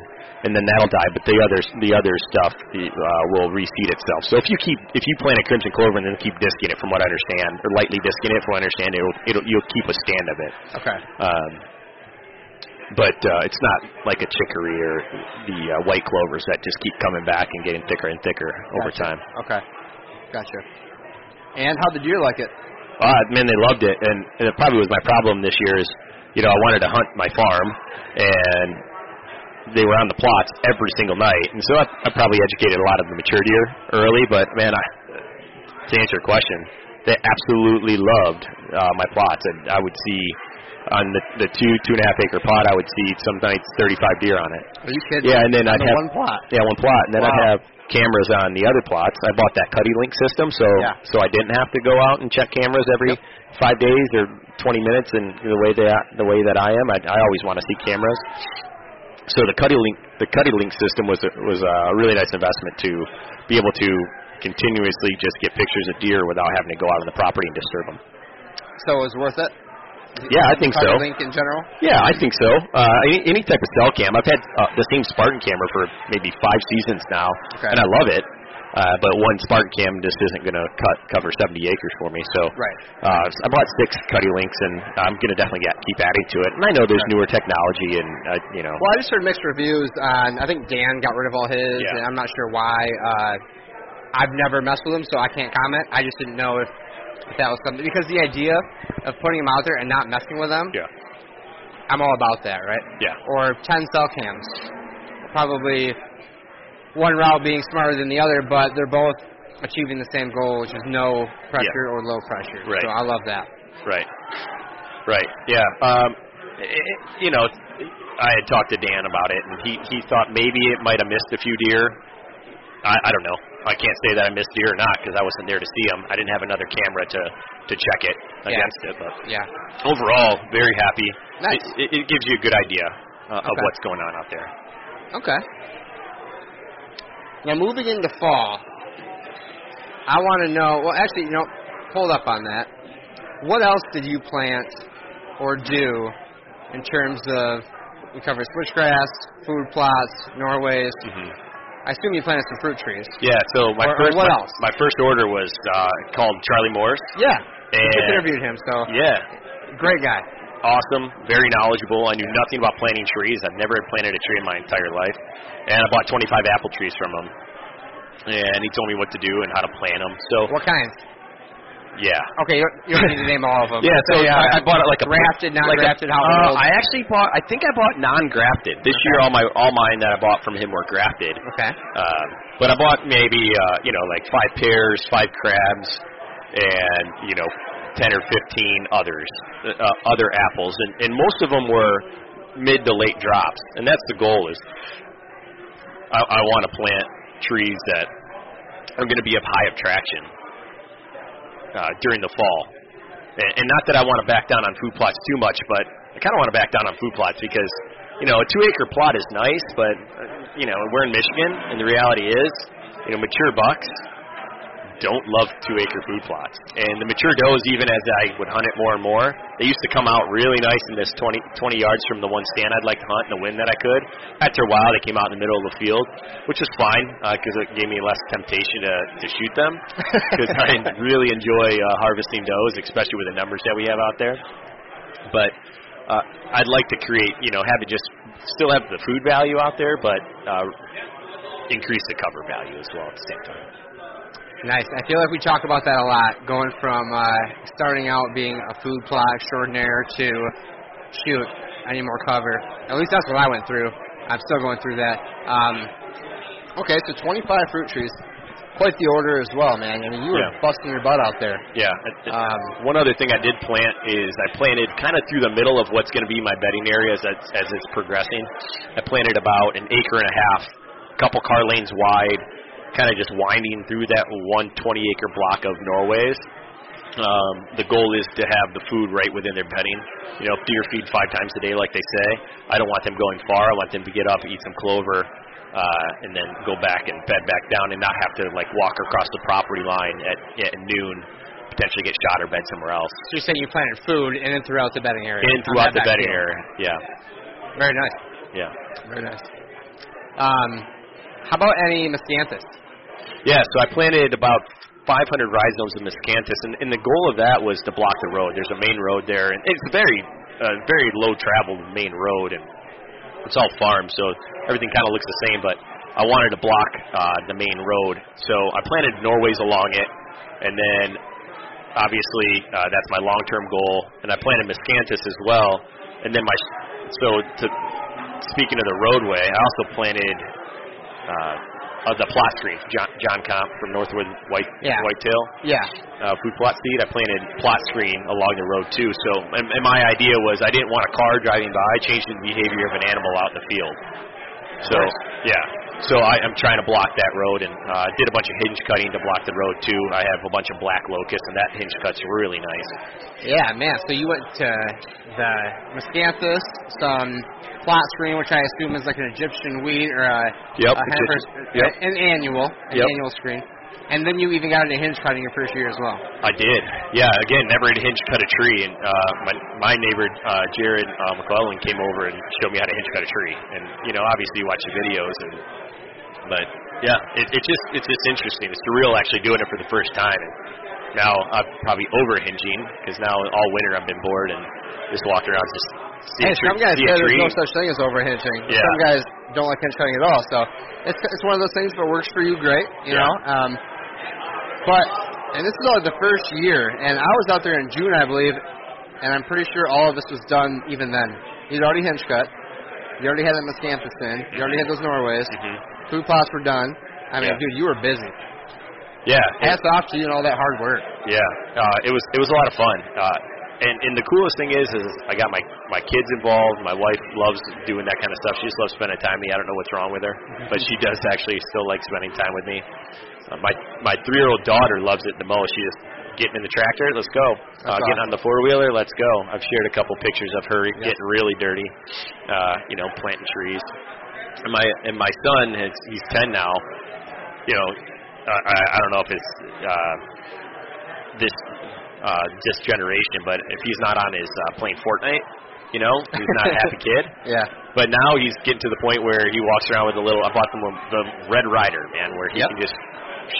S2: and then that'll die. But the others, the other stuff, uh, will reseed itself. So if you keep if you plant a crimson clover and then keep disking it, from what I understand, or lightly disking it, from what I understand, it'll, it'll you'll keep a stand of it.
S1: Okay.
S2: Um, but uh, it's not like a chicory or the uh, white clovers that just keep coming back and getting thicker and thicker over time.
S1: Okay. Gotcha. And how did you like it?
S2: Uh, man, they loved it, and, and it probably was my problem this year. Is you know I wanted to hunt my farm, and they were on the plots every single night, and so I, I probably educated a lot of the mature deer early. But man, I, to answer your question, they absolutely loved uh, my plots, and I would see on the the two two and a half acre plot, I would see some nights 35 deer on it.
S1: Are you kidding?
S2: Yeah, and then
S1: On
S2: I'd
S1: the
S2: have
S1: one plot.
S2: yeah, one plot, and then I'd have cameras on the other plots. I bought that CuddeLink system, so
S1: Yeah.
S2: so I didn't have to go out and check cameras every five days or 20 minutes. And the way that the way that I am, I, I always want to see cameras. So the CuddeLink the CuddeLink system was a, was a really nice investment to be able to continuously just get pictures of deer without having to go out on the property and disturb them.
S1: So it was worth it?
S2: Yeah, I think so.
S1: Link in general?
S2: Yeah, I think so. Uh, any, any type of cell cam. I've had uh, the same Spartan camera for maybe five seasons now,
S1: Okay.
S2: and I love it. Uh, but one Spartan cam just isn't going to cut cover 70 acres for me. So
S1: Right.
S2: uh, I bought six CuddeLinks, and I'm going to definitely get, keep adding to it. And I know there's newer technology, and uh, you know,
S1: Well, I just heard mixed reviews on. I think Dan got rid of all his,
S2: Yeah.
S1: and I'm not sure why. Uh, I've never messed with them, so I can't comment. I just didn't know if, if that was something because the idea of putting them out there and not messing with them,
S2: yeah,
S1: I'm all about that, right?
S2: yeah,
S1: Or 10 cell cams, probably one route being smarter than the other, but they're both achieving the same goal, which is no pressure or low pressure.
S2: Right.
S1: So I love that.
S2: right, right, yeah. Um, it, you know, I had talked to Dan about it, and he he thought maybe it might have missed a few deer. I, I don't know. I can't say that I missed deer or not because I wasn't there to see them. I didn't have another camera to to check it
S1: Yeah.
S2: against it, but
S1: Yeah.
S2: overall, very happy.
S1: Nice.
S2: It, it, it gives you a good idea uh, of what's going on out there.
S1: Okay. Now moving into fall, I want to know. Well, actually, you know, hold up on that. What else did you plant or do in terms of we covered switchgrass, food plots, Norways.
S2: hmm
S1: I assume you planted some fruit trees.
S2: Yeah. So my
S1: Or- or
S2: first
S1: what
S2: my,
S1: else?
S2: my first order was uh, called Charlie Morris.
S1: Yeah.
S2: And
S1: just interviewed him, so
S2: Yeah.
S1: great guy.
S2: Awesome, very knowledgeable. I knew nothing about planting trees. I've never had planted a tree in my entire life. And I bought 25 apple trees from him. And he told me what to do and how to plant them. So,
S1: What kind?
S2: yeah.
S1: Okay, you don't, you don't need to name all of them.
S2: Yeah, so
S1: uh,
S2: I, I bought it like a
S1: grafted, not
S2: like
S1: grafted, how
S2: uh,
S1: old?
S2: I actually bought. I think I bought non-grafted this year. All my all mine that I bought from him were grafted.
S1: Okay.
S2: Um, but I bought maybe uh, you know like five pears, five crabs, and you know ten or fifteen others, uh, other apples, and, and most of them were mid to late drops, and that's the goal. Is I, I want to plant trees that are going to be of high attraction uh, during the fall, and, and not that I want to back down on food plots too much, but I kind of want to back down on food plots because you know a two acre plot is nice, but uh, you know we're in Michigan, and the reality is, you know, mature bucks don't love two acre food plots. And the mature does, even as I would hunt it more and more, they used to come out really nice in this 20, 20 yards from the one stand I'd like to hunt in the wind that I could. After a while, they came out in the middle of the field, which is fine because it gave me less temptation to, to shoot them because I really enjoy uh, harvesting does, especially with the numbers that we have out there. But uh, I'd like to create, you know, have it just still have the food value out there, but uh, increase the cover value as well at the same time.
S1: Nice. I feel like we talk about that a lot, going from uh, starting out being a food plot extraordinaire to shoot, I need more cover. At least that's what I went through. I'm still going through that. Um, okay, so 25 fruit trees. Quite the order as well, man. I mean, you were
S2: Yeah.
S1: busting your butt out there.
S2: Yeah.
S1: Um,
S2: One other thing I did plant is I planted kind of through the middle of what's going to be my bedding area as as it's progressing. I planted about an acre and a half, a couple car lanes wide, kind of just winding through that one 20 acre block of Norways. Um, the goal is to have the food right within their bedding. You know, deer feed five times a day, like they say, I don't want them going far. I want them to get up, eat some clover, uh, and then go back and bed back down, and not have to like walk across the property line at, at noon, potentially get shot or bed somewhere else.
S1: so you're saying you planted food in and throughout the bedding area.
S2: In throughout the bedding area. Yeah,
S1: Very nice.
S2: yeah.
S1: Very nice. Um, how about any miscanthus?
S2: Yeah, so I planted about 500 rhizomes of miscanthus, and, and the goal of that was to block the road. There's a main road there, and it's very, uh, very low traveled main road, and it's all farm, so everything kind of looks the same. But I wanted to block uh, the main road, so I planted Norways along it, and then obviously uh, that's my long-term goal, and I planted miscanthus as well, and then my so to speaking of the roadway, I also planted. Uh, uh, the plot screen, John, John Comp from Northwood White
S1: Yeah.
S2: Whitetail
S1: Yeah.
S2: uh, food plot seed. I planted plot screen along the road too. So, and, and my idea was I didn't want a car driving by changing the behavior of an animal out in the field. So, yeah. So I, I'm trying to block that road and uh, did a bunch of hinge cutting to block the road too. I have a bunch of black locusts, and that hinge cut's really nice.
S1: Yeah, man. So you went to the miscanthus, some plot screen, which I assume is like an Egyptian wheat or a,
S2: Yep,
S1: a heifer,
S2: yep.
S1: an annual, an
S2: Yep.
S1: annual screen. And then you even got into hinge cutting your first year as well.
S2: I did. Yeah, again, never had hinge cut a tree, and uh, my my neighbor uh, Jared uh, McClellan came over and showed me how to hinge cut a tree. And you know, obviously, you watch the videos, and but Yeah, it, it just it's just interesting. It's surreal actually doing it for the first time. And now I'm probably over hinging because now all winter I've been bored and just walking around just see
S1: Hey,
S2: a tree.
S1: some guys say there's no such thing as overhinging.
S2: Yeah.
S1: Some guys don't like hinge cutting at all. So it's it's one of those things. If it works for you, great. You
S2: Yeah.
S1: know. Um, but and this is only the first year, and I was out there in June, I believe, and I'm pretty sure all of this was done even then. He'd already hinge cut. You already had that Miscanthus in. You already had those Norways.
S2: Mhm.
S1: Food plots were done. I mean,
S2: Yeah.
S1: dude, you were busy.
S2: Yeah,
S1: Hats off to you and all that hard work.
S2: Yeah, uh, it was it was a lot of fun. Uh, and and the coolest thing is, is I got my my kids involved. My wife loves doing that kind of stuff. She just loves spending time with me. I don't know what's wrong with her, but she does actually still like spending time with me. Uh, my my three year old daughter loves it the most. She just getting in the tractor. Let's go. Uh,
S1: That's
S2: getting on the four wheeler. Let's go. I've shared a couple pictures of her getting really dirty. Uh, you know, planting trees. And my and my son has he's ten now. You know, I I don't know if it's uh, this uh, this generation, but if he's not on his uh, playing Fortnite, you know, he's not a happy kid.
S1: Yeah.
S2: But now he's getting to the point where he walks around with a little. I bought him the Red Ryder, man, where he
S1: Yep.
S2: can just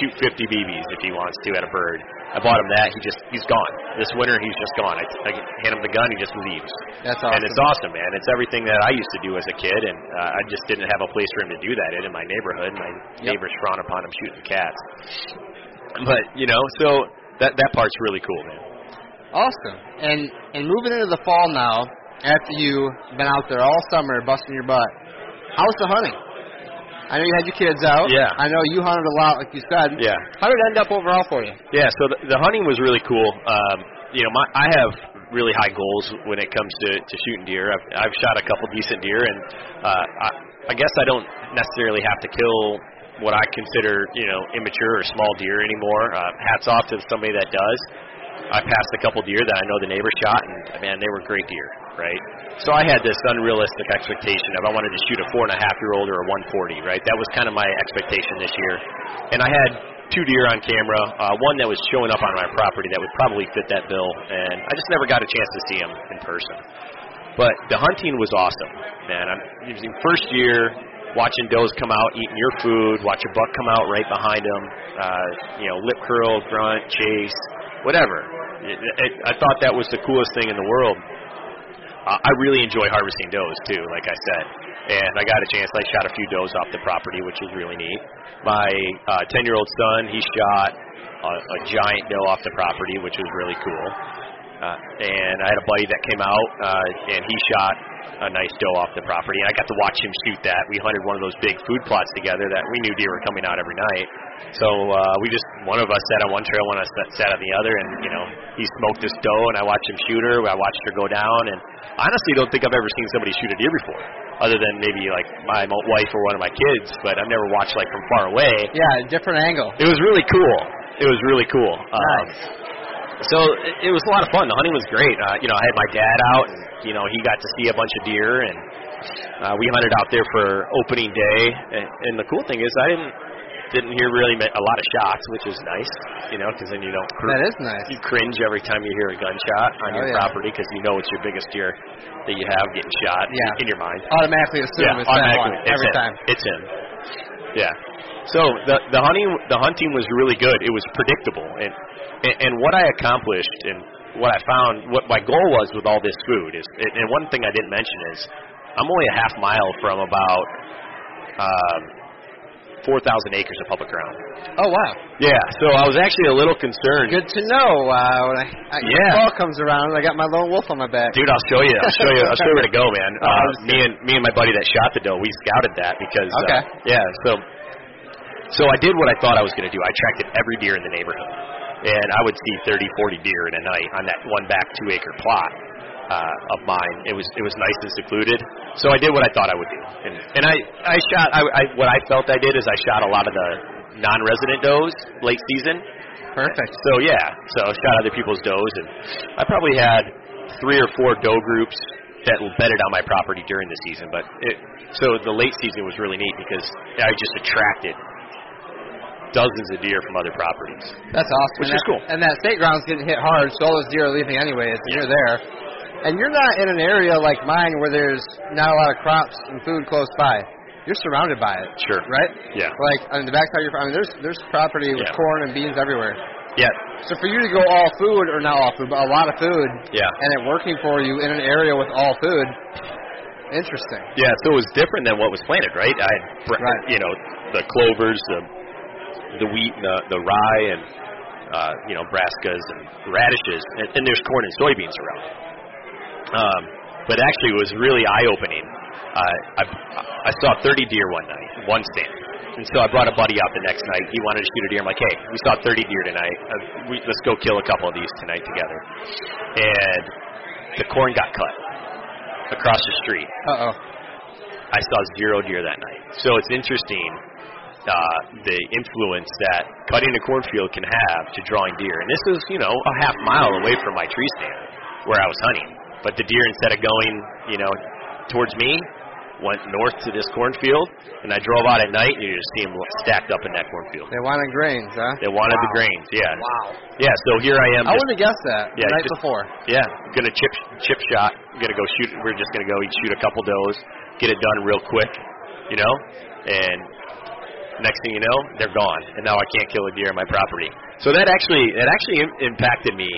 S2: shoot 50 BBs if he wants to at a bird. I bought him that. He just he's gone. This winter he's just gone. I, I hand him the gun, he just leaves.
S1: That's awesome.
S2: And it's awesome, man. It's everything that I used to do as a kid, and uh, I just didn't have a place for him to do that in in my neighborhood. My
S1: Yep.
S2: neighbors frown upon him shooting cats. But you know, so that that part's really cool, man.
S1: Awesome. And and moving into the fall now, after you've been out there all summer busting your butt, how's the hunting? I know you had your kids out.
S2: Yeah.
S1: I know you hunted a lot, like you said.
S2: Yeah.
S1: How did it end up overall for you?
S2: Yeah, so the, the hunting was really cool. Um, you know, my I have really high goals when it comes to, to shooting deer. I've, I've shot a couple decent deer, and uh, I, I guess I don't necessarily have to kill what I consider, you know, immature or small deer anymore. Uh, hats off to somebody that does. I passed a couple deer that I know the neighbor shot, and man, they were great deer, right? So I had this unrealistic expectation of I wanted to shoot a four and a half year old or a 140, right? That was kind of my expectation this year, and I had two deer on camera, uh, one that was showing up on my property that would probably fit that bill, and I just never got a chance to see him in person. But the hunting was awesome, man. I'm using first year watching does come out eating your food, watch a buck come out right behind him, uh, you know, lip curl, grunt, chase, whatever. It, it, I thought that was the coolest thing in the world. I really enjoy harvesting does too, like I said. And I got a chance. I shot a few does off the property, which was really neat. My uh, 10 year old son, he shot a, a giant doe off the property, which was really cool. Uh, and I had a buddy that came out, uh, and he shot a nice doe off the property. And I got to watch him shoot that. We hunted one of those big food plots together that we knew deer were coming out every night. So uh, we just one of us sat on one trail, one of us sat- sat on the other, and you know he smoked this doe, and I watched him shoot her. I watched her go down, and honestly don't think I've ever seen somebody shoot a deer before, other than maybe like my wife or one of my kids. But I've never watched like from far away.
S1: Yeah, different angle.
S2: It was really cool. It was really cool. Um,
S1: Nice.
S2: so it, it was a lot of fun. The hunting was great. Uh, you know, I had my dad out, and you know, he got to see a bunch of deer, and uh, we hunted out there for opening day. And, and the cool thing is, I didn't didn't hear really a lot of shots, which is nice. You know, because then you don't cr-
S1: That is nice.
S2: you cringe every time you hear a gunshot on
S1: Oh,
S2: your
S1: yeah.
S2: property because you know it's your biggest deer that you have getting shot
S1: Yeah.
S2: in your mind
S1: Automatically assume
S2: yeah,
S1: it's that one
S2: It's
S1: every
S2: him.
S1: time.
S2: It's him. Yeah. So the the hunting the hunting was really good. It was predictable, and and, and what I accomplished and what I found, what my goal was with all this food is, and and one thing I didn't mention is, I'm only a half mile from about um, 4,000 acres of public ground.
S1: Oh wow.
S2: Yeah. So I was actually a little concerned.
S1: Good to know. Uh, when I, I
S2: Yeah.
S1: fall comes around, I got my lone wolf on my back.
S2: Dude, I'll show you. I'll show you. I'll show you where to go, man.
S1: Oh,
S2: Uh,
S1: just
S2: me and me and my buddy that shot the doe, we scouted that because.
S1: Okay.
S2: Uh, yeah. So, so I did what I thought I was going to do. I tracked every deer in the neighborhood, and I would see 30, 40 deer in a night on that one back two acre plot uh, of mine. It was it was nice and secluded. So I did what I thought I would do, and and I I shot. I, I what I felt I did is I shot a lot of the non-resident does late season.
S1: Perfect.
S2: So yeah, so I shot other people's does, and I probably had three or four doe groups that bedded on my property during the season. But it, so the late season was really neat because I just attracted dozens of deer from other properties.
S1: That's awesome.
S2: Which
S1: and
S2: is
S1: that,
S2: cool.
S1: And that state ground's getting hit hard, so all those deer are leaving anyway. and you're there. And you're not in an area like mine where there's not a lot of crops and food close by. you're surrounded by it.
S2: Sure.
S1: Right?
S2: Yeah.
S1: Like on the backside of your farm, I mean there's there's property with
S2: Yeah.
S1: corn and beans everywhere.
S2: Yeah.
S1: So for you to go all food or not all food, but a lot of food
S2: Yeah.
S1: and it working for you in an area with all food, interesting.
S2: Yeah, so it was different than what was planted, right? I had,
S1: Right.
S2: you know, the clovers, the the wheat, and the the rye, and uh, you know, brassicas and radishes, and, and there's corn and soybeans around. Um, but actually, it was really eye opening. Uh, I I saw 30 deer one night, one stand. And so I brought a buddy out the next night. He wanted to shoot a deer. I'm like, hey, we saw 30 deer tonight. Uh, we, let's go kill a couple of these tonight together. And the corn got cut across the street.
S1: Uh oh.
S2: I saw zero deer that night. So it's interesting uh, the influence that cutting a cornfield can have to drawing deer. And this is, you know, a half mile away from my tree stand where I was hunting. But the deer, instead of going, you know, towards me, went north to this cornfield. And I drove out at night, and you just see them stacked up in that cornfield.
S1: They wanted grains, huh?
S2: They wanted the grains, yeah.
S1: Wow.
S2: Yeah, so here I am.
S1: I wouldn't have guessed that
S2: Yeah,
S1: the night
S2: just-
S1: before.
S2: yeah, gonna chip chip shot. Gonna go shoot. We're just gonna go shoot a couple does, get it done real quick, you know. And next thing you know, they're gone, and now I can't kill a deer on my property. So that actually that actually Im- impacted me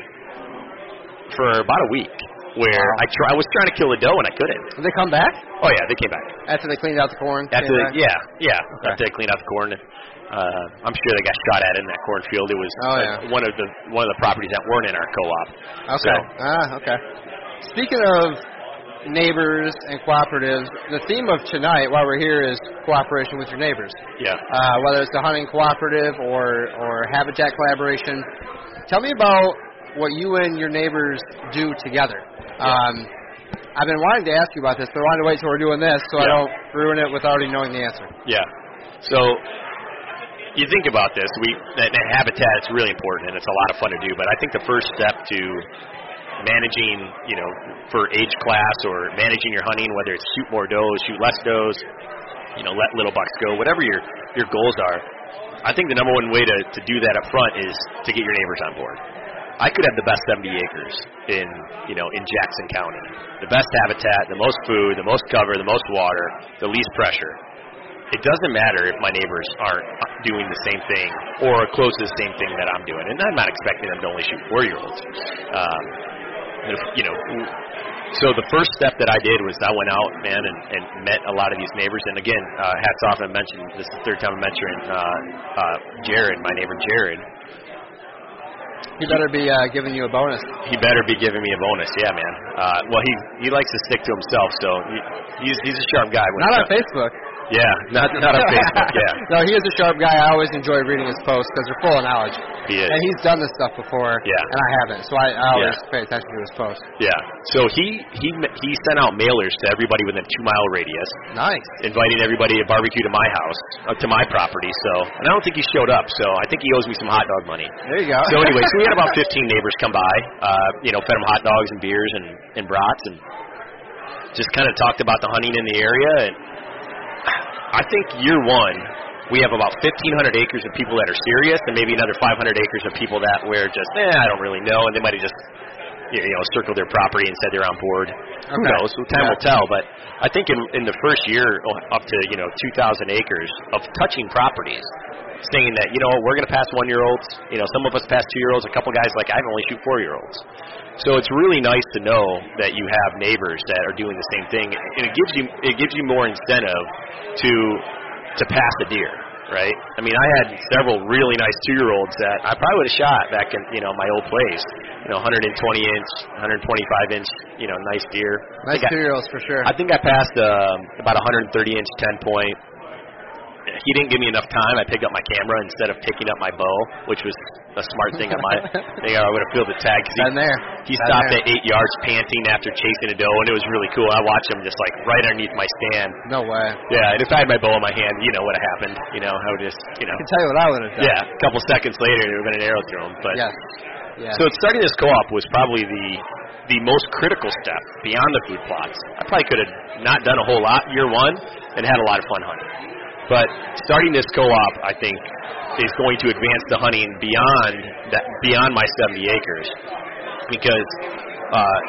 S2: for about a week, where
S1: Wow.
S2: I try I was trying to kill a doe and I couldn't.
S1: Did they come back
S2: Oh yeah, they came back.
S1: after they cleaned out the corn?
S2: After
S1: came
S2: the,
S1: back?
S2: yeah, yeah,
S1: Okay.
S2: after they cleaned out the corn. Uh, I'm sure they got shot at in that cornfield. It was
S1: Oh,
S2: uh,
S1: yeah.
S2: one of the one of the properties that weren't in our co-op.
S1: Okay.
S2: So,
S1: Ah, okay. Speaking of neighbors and cooperatives, the theme of tonight, while we're here, is cooperation with your neighbors.
S2: yeah.
S1: Uh, whether it's the hunting cooperative or or habitat collaboration. Tell me about what you and your neighbors do together. Um, I've been wanting to ask you about this, but I wanted to wait till we're doing this so I don't ruin it with already knowing the answer.
S2: Yeah. So you think about this, we that, that habitat is really important and it's a lot of fun to do. But I think the first step to managing, you know, for age class or managing your hunting, whether it's shoot more does, shoot less does, you know, let little bucks go, whatever your your goals are. I think the number one way to, to do that up front is to get your neighbors on board. I could have the best 70 acres in, you know, in Jackson County. The best habitat, the most food, the most cover, the most water, the least pressure. It doesn't matter if my neighbors aren't doing the same thing or close to the same thing that I'm doing. And I'm not expecting them to only shoot four-year-olds. Um, you know, so the first step that I did was I went out, man, and, and met a lot of these neighbors. And again, uh, hats off, I mentioned this is the third time I'm mentioning uh, uh, Jared, my neighbor Jared.
S1: He better be uh, giving you a bonus.
S2: He better be giving me a bonus, yeah, man. Uh, well, he he likes to stick to himself, so he, he's he's a sharp guy. When
S1: Not on Facebook.
S2: Yeah, not not on Facebook. Yeah,
S1: no, he is a sharp guy. I always enjoy reading his posts because they're full of knowledge.
S2: he is.
S1: And he's done this stuff before.
S2: Yeah.
S1: And I haven't, so I, I always
S2: Yeah.
S1: pay attention to his posts.
S2: Yeah. So he he he sent out mailers to everybody within a two mile radius,
S1: Nice.
S2: inviting everybody to barbecue to my house, uh, to my property. So, and I don't think he showed up. So I think he owes me some hot dog money.
S1: There you go.
S2: So anyway, so we had about 15 neighbors come by. Uh, you know, fed them hot dogs and beers and and brats, and just kind of talked about the hunting in the area. And I think year one, we have about 1,500 acres of people that are serious, and maybe another 500 acres of people that were just, eh, I don't really know, and they might have just, you know, circled their property and said they're on board. Who knows? Time
S1: Yeah.
S2: will tell. But I think in in the first year, oh, up to you know 2,000 acres of touching properties, saying that you know we're going to pass one year olds. You know, some of us pass two year olds. A couple guys like I can only shoot four year olds. So it's really nice to know that you have neighbors that are doing the same thing, and it gives you it gives you more incentive to to pass a deer, right? I mean, I had several really nice two year olds that I probably would have shot back in you know my old place. You know, 120 inch, 125 inch, you know, nice deer.
S1: Nice
S2: think I-
S1: cereals for sure.
S2: I think I passed um, about 130 inch 10 point. He didn't give me enough time. I picked up my camera instead of picking up my bow, which was a smart thing on my. thing. I would have filled the tag. 'cause
S1: Been there.
S2: he, he
S1: Been
S2: stopped
S1: there.
S2: at eight yards, panting after chasing a doe, and it was really cool. I watched him just like right underneath my stand.
S1: No way.
S2: Yeah, and if I had my bow in my hand, you know what happened. You know, I would just, you know,
S1: I can tell you what I would have done.
S2: yeah. A couple seconds later, there would have been an arrow through him. But
S1: Yes. Yeah.
S2: so starting this co-op was probably the the most critical step beyond the food plots. I probably could have not done a whole lot year one and had a lot of fun hunting. But starting this co-op, I think, is going to advance the hunting beyond that beyond my 70 acres. Because uh,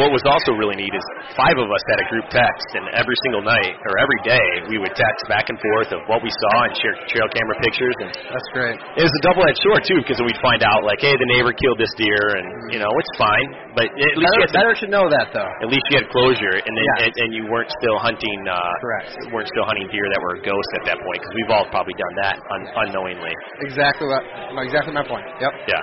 S2: what was also really neat is five of us had a group text, and every single night or every day we would text back and forth of what we saw and share trail camera pictures. And
S1: That's great.
S2: it was a double-edged sword too, because we'd find out like, hey, the neighbor killed this deer, and you know it's fine, but at least you
S1: Better,
S2: had
S1: better to know that though.
S2: at least you had closure, and then
S1: Yeah.
S2: and, and you weren't still hunting. Uh,
S1: Correct.
S2: Weren't still hunting deer that were ghosts at that point, because we've all probably done that un- unknowingly.
S1: Exactly what. Exactly my point. Yep.
S2: Yeah.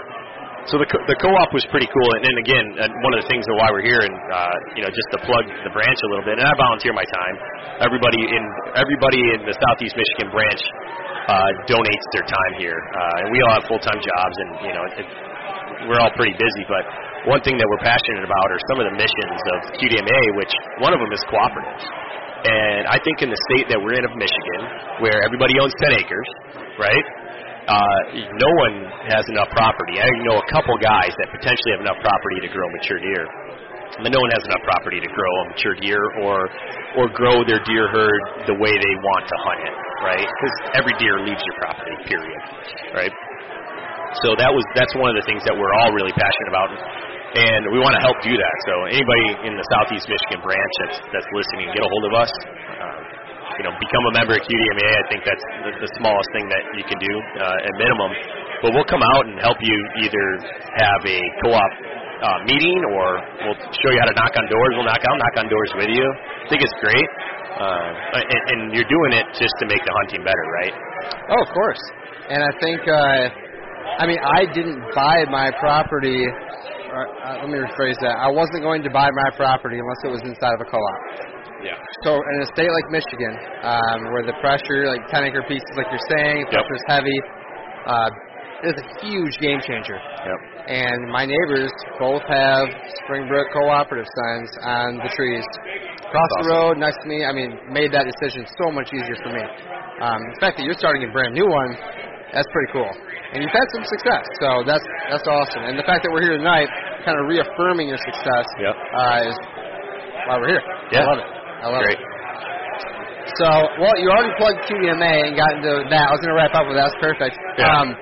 S2: So the co- the co-op was pretty cool, and then again, uh, one of the things of why we're here, and uh, you know, just to plug the branch a little bit, and I volunteer my time. Everybody in everybody in the Southeast Michigan branch uh, donates their time here, uh, and we all have full time jobs, and you know, it, we're all pretty busy. But one thing that we're passionate about are some of the missions of QDMA, which one of them is cooperatives. And I think in the state that we're in of Michigan, where everybody owns 10 acres, right? Uh, no one has enough property. I know a couple guys that potentially have enough property to grow mature deer, but no one has enough property to grow a mature deer or or grow their deer herd the way they want to hunt it, right? Because every deer leaves your property, period, right? So that was that's one of the things that we're all really passionate about, and we want to help do that. So anybody in the Southeast Michigan branch that's that's listening, get a hold of us. Um, you know, become a member of QDMA. I think that's the, the smallest thing that you can do uh, at minimum. But we'll come out and help you either have a co-op uh, meeting or we'll show you how to knock on doors. We'll knock out knock on doors with you. I think it's great. Uh, and, and you're doing it just to make the hunting better, right?
S1: Oh, of course. And I think, uh, I mean, I didn't buy my property. Uh, let me rephrase that. I wasn't going to buy my property unless it was inside of a co-op.
S2: Yeah.
S1: So in a state like Michigan, um, where the pressure, like 10 acre pieces, like you're saying,
S2: Yep.
S1: pressure is heavy, uh, it's a huge game changer.
S2: Yep.
S1: And my neighbors both have Springbrook cooperative signs on the trees. Across the road, next to me, I mean, made that decision so much easier for me. Um, the fact that you're starting a brand new one, that's pretty cool. And you've had some success, so that's that's awesome. And the fact that we're here tonight, kind of reaffirming your success,
S2: Yep.
S1: uh, is why we're here.
S2: Yeah.
S1: I love it. I love
S2: Great.
S1: it. So, well, you already plugged QDMA and got into that. I was going to wrap up with that. That's perfect.
S2: Yeah.
S1: Um,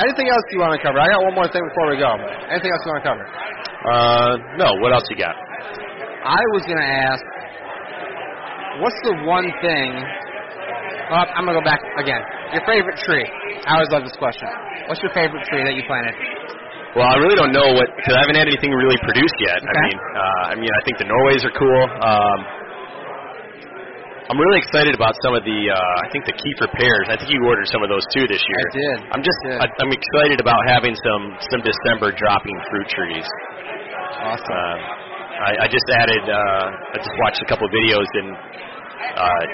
S1: anything else you want to cover? I got one more thing before we go. Anything else you want to cover?
S2: Uh, no. What else you got?
S1: I was going to ask, what's the one thing? Oh, I'm going to go back again. Your favorite tree. I always love this question. What's your favorite tree that you planted?
S2: Well, I really don't know what because I haven't had anything really produced yet. I
S1: Okay.
S2: mean, uh, I mean, I think the Norways are cool. Um, I'm really excited about some of the. Uh, I think the Kiefer pears. I think you ordered some of those too this year.
S1: I did.
S2: I'm just.
S1: I.
S2: I, I'm excited about having some some December dropping fruit trees.
S1: Awesome.
S2: Um, I, I just added. Uh, I just watched a couple of videos and. Uh,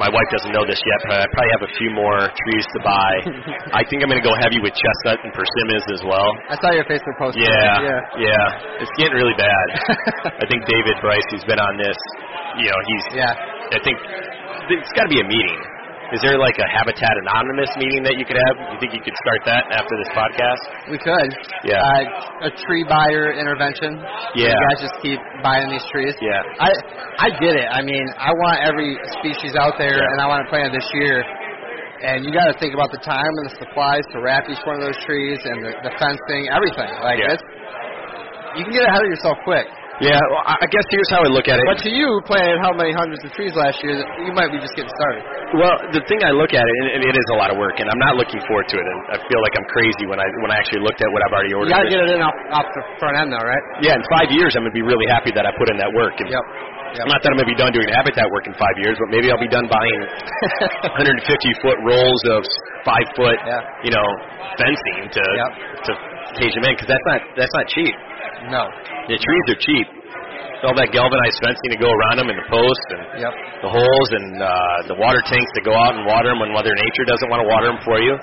S2: my wife doesn't know this yet, but I probably have a few more trees to buy. I think I'm going to go heavy with chestnut and persimmons as well.
S1: I saw your Facebook post.
S2: Yeah,
S1: Yeah.
S2: yeah, It's getting really bad. I think David Bryce, who's been on this, you know, he's.
S1: Yeah.
S2: I think it's got to be a meeting. Is there like a Habitat Anonymous meeting that you could have? You think you could start that after this podcast?
S1: We could.
S2: Yeah.
S1: Uh, a tree buyer intervention.
S2: Yeah.
S1: You guys just keep buying these trees.
S2: Yeah.
S1: I I get it. I mean, I want every species out there,
S2: Yeah.
S1: and I want to plant it this year. And you got to think about the time and the supplies to wrap each one of those trees, and the, the fencing, everything. Like
S2: Yeah.
S1: it's, you can get ahead of yourself quick.
S2: Yeah. Well, I guess here's how I look at it.
S1: But to you, planted how many hundreds of trees last year, you might be just getting started.
S2: Well, the thing I look at it, and it is a lot of work, and I'm not looking forward to it. And I feel like I'm crazy when I when I actually looked at what I've already ordered.
S1: You
S2: ordered.
S1: got to get it in off, off the front end, though, right?
S2: Yeah, in five years, I'm gonna be really happy that I put in that work. And
S1: Yep. Yep.
S2: Not that I'm gonna be done doing habitat work in five years, but maybe I'll be done buying 150 foot rolls of five foot,
S1: Yeah.
S2: you know, fencing to
S1: Yep.
S2: to cage them in because that's not that's not cheap.
S1: no.
S2: The trees are cheap. All that galvanized fencing to go around them and the posts and
S1: Yep.
S2: the holes and uh, the water tanks to go out and water them when Mother Nature doesn't want to water them for you.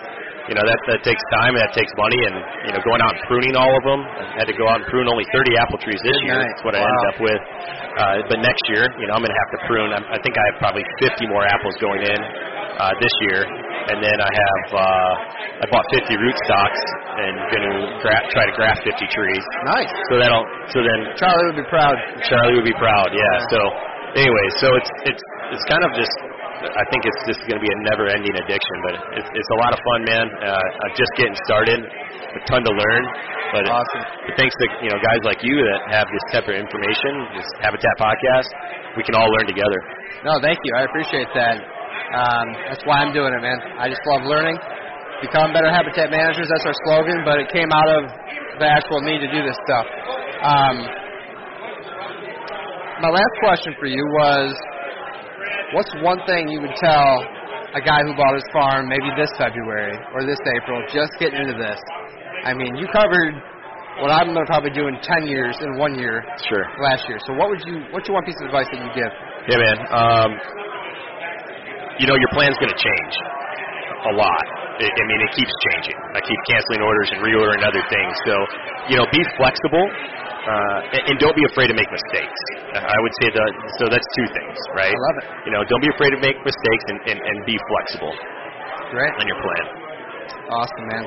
S2: You know that that takes time and that takes money and you know going out and pruning all of them. I had to go out and prune only 30 apple trees this year. That's what I
S1: Wow.
S2: ended up with. Uh, but next year, you know, I'm going to have to prune. I'm, I think I have probably 50 more apples going in uh, this year, and then I have uh, I bought 50 rootstocks and going to gra- try to graft 50 trees.
S1: Nice.
S2: So that'll so then
S1: Charlie would be proud.
S2: Charlie would be proud. Yeah. So anyway, so it's it's it's kind of just I think it's just going to be a never-ending addiction. But it's, it's a lot of fun, man. Uh, I'm just getting started. A ton to learn. But,
S1: awesome.
S2: but thanks to you know guys like you that have this type of information, this Habitat podcast, we can all learn together.
S1: No, thank you. I appreciate that. Um, that's why I'm doing it, man. I just love learning. Become better habitat managers. That's our slogan, but it came out of the actual need to do this stuff. Um, my last question for you was, what's one thing you would tell a guy who bought his farm maybe this February or this April, just getting into this? I mean, you covered what I'm going to probably do in 10 years in one year.
S2: Sure.
S1: Last year. So what would you, what's your one piece of advice that you give?
S2: Yeah, man. Um, you know, your plan's going to change a lot. It, I mean, it keeps changing. I keep canceling orders and reordering other things. So, you know, be flexible uh, and, and don't be afraid to make mistakes. I would say that. So that's two things, right?
S1: I love it.
S2: You know, don't be afraid to make mistakes and, and, and be flexible
S1: Great.
S2: on your plan.
S1: Awesome, man.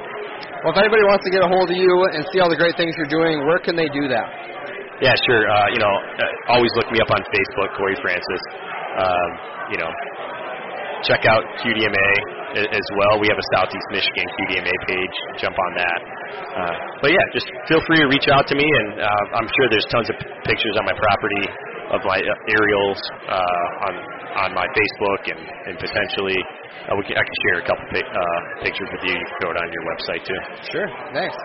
S1: Well, if anybody wants to get a hold of you and see all the great things you're doing, where can they do that?
S2: Yeah, sure. Uh, you know, uh, always look me up on Facebook, Corey Francis. Um, you know, check out QDMA as well. We have a Southeast Michigan QDMA page. Jump on that. Uh, but yeah, just feel free to reach out to me, and uh, I'm sure there's tons of p- pictures on my property of my uh, aerials uh, on on my Facebook, and, and potentially uh, we can, I can share a couple pi- uh, pictures with you. You can throw it on your website too.
S1: Sure. Thanks.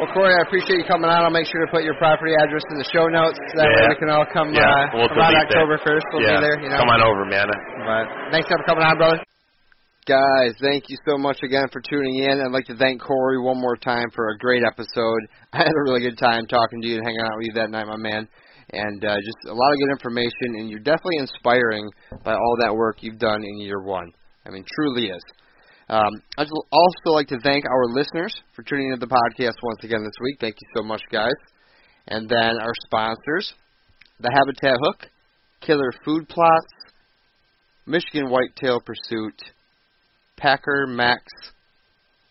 S1: Well, Corey, I appreciate you coming on. I'll make sure to put your property address in the show notes. That way we can all come,
S2: Yeah,
S1: uh,
S2: we'll
S1: come out
S2: that.
S1: October 1st. We'll
S2: yeah,
S1: be there. You know.
S2: come on over, man.
S1: But thanks for coming on, brother. Guys, thank you so much again for tuning in. I'd like to thank Corey one more time for a great episode. I had a really good time talking to you and hanging out with you that night, my man. And uh, just a lot of good information, and you're definitely inspiring by all that work you've done in year one. I mean, truly is. Um, I'd also like to thank our listeners for tuning into the podcast once again this week. Thank you so much, guys. And then our sponsors, the Habitat Hook, Killer Food Plots, Michigan Whitetail Pursuit, Packer Max,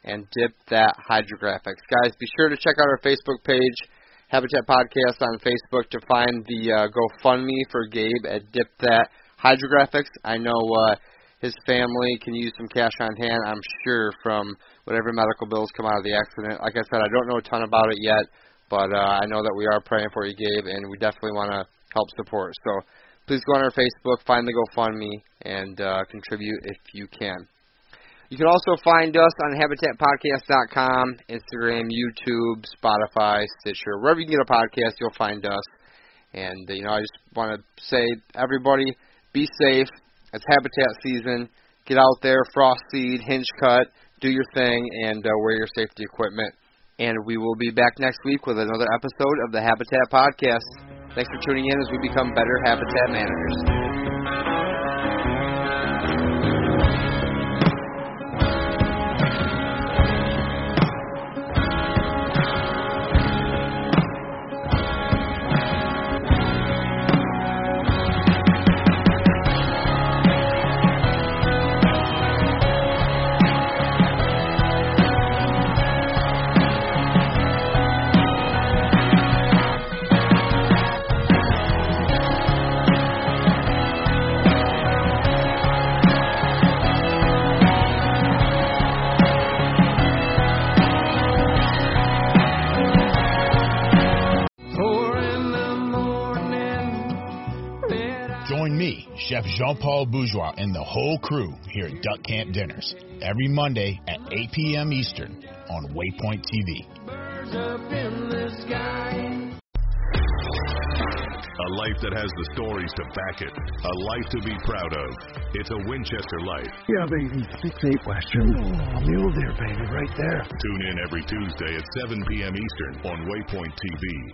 S1: and Dip That Hydrographics. Guys, be sure to check out our Facebook page, Habitat Podcast on Facebook, to find the uh, GoFundMe for Gabe at Dip That Hydrographics. I know uh, his family can use some cash on hand, I'm sure, from whatever medical bills come out of the accident. Like I said, I don't know a ton about it yet, but uh, I know that we are praying for you, Gabe, and we definitely want to help support. So please go on our Facebook, find the GoFundMe, and uh, contribute if you can. You can also find us on HabitatPodcast.com, Instagram, YouTube, Spotify, Stitcher, wherever you can get a podcast, you'll find us. And uh, you know, I just want to say, everybody, be safe. It's Habitat season. Get out there, frost seed, hinge cut, do your thing, and uh, wear your safety equipment. And we will be back next week with another episode of the Habitat Podcast. Thanks for tuning in as we become better habitat managers.
S3: Jean Paul Bourgeois, and the whole crew here at Duck Camp Dinners every Monday at 8 p.m. Eastern on Waypoint TV.
S4: A life that has the stories to back it. A life to be proud of. It's a Winchester life.
S5: Yeah, baby. Six eight Western. Oh, mule deer, baby, right there.
S4: Tune in every Tuesday at 7 p.m. Eastern on Waypoint TV.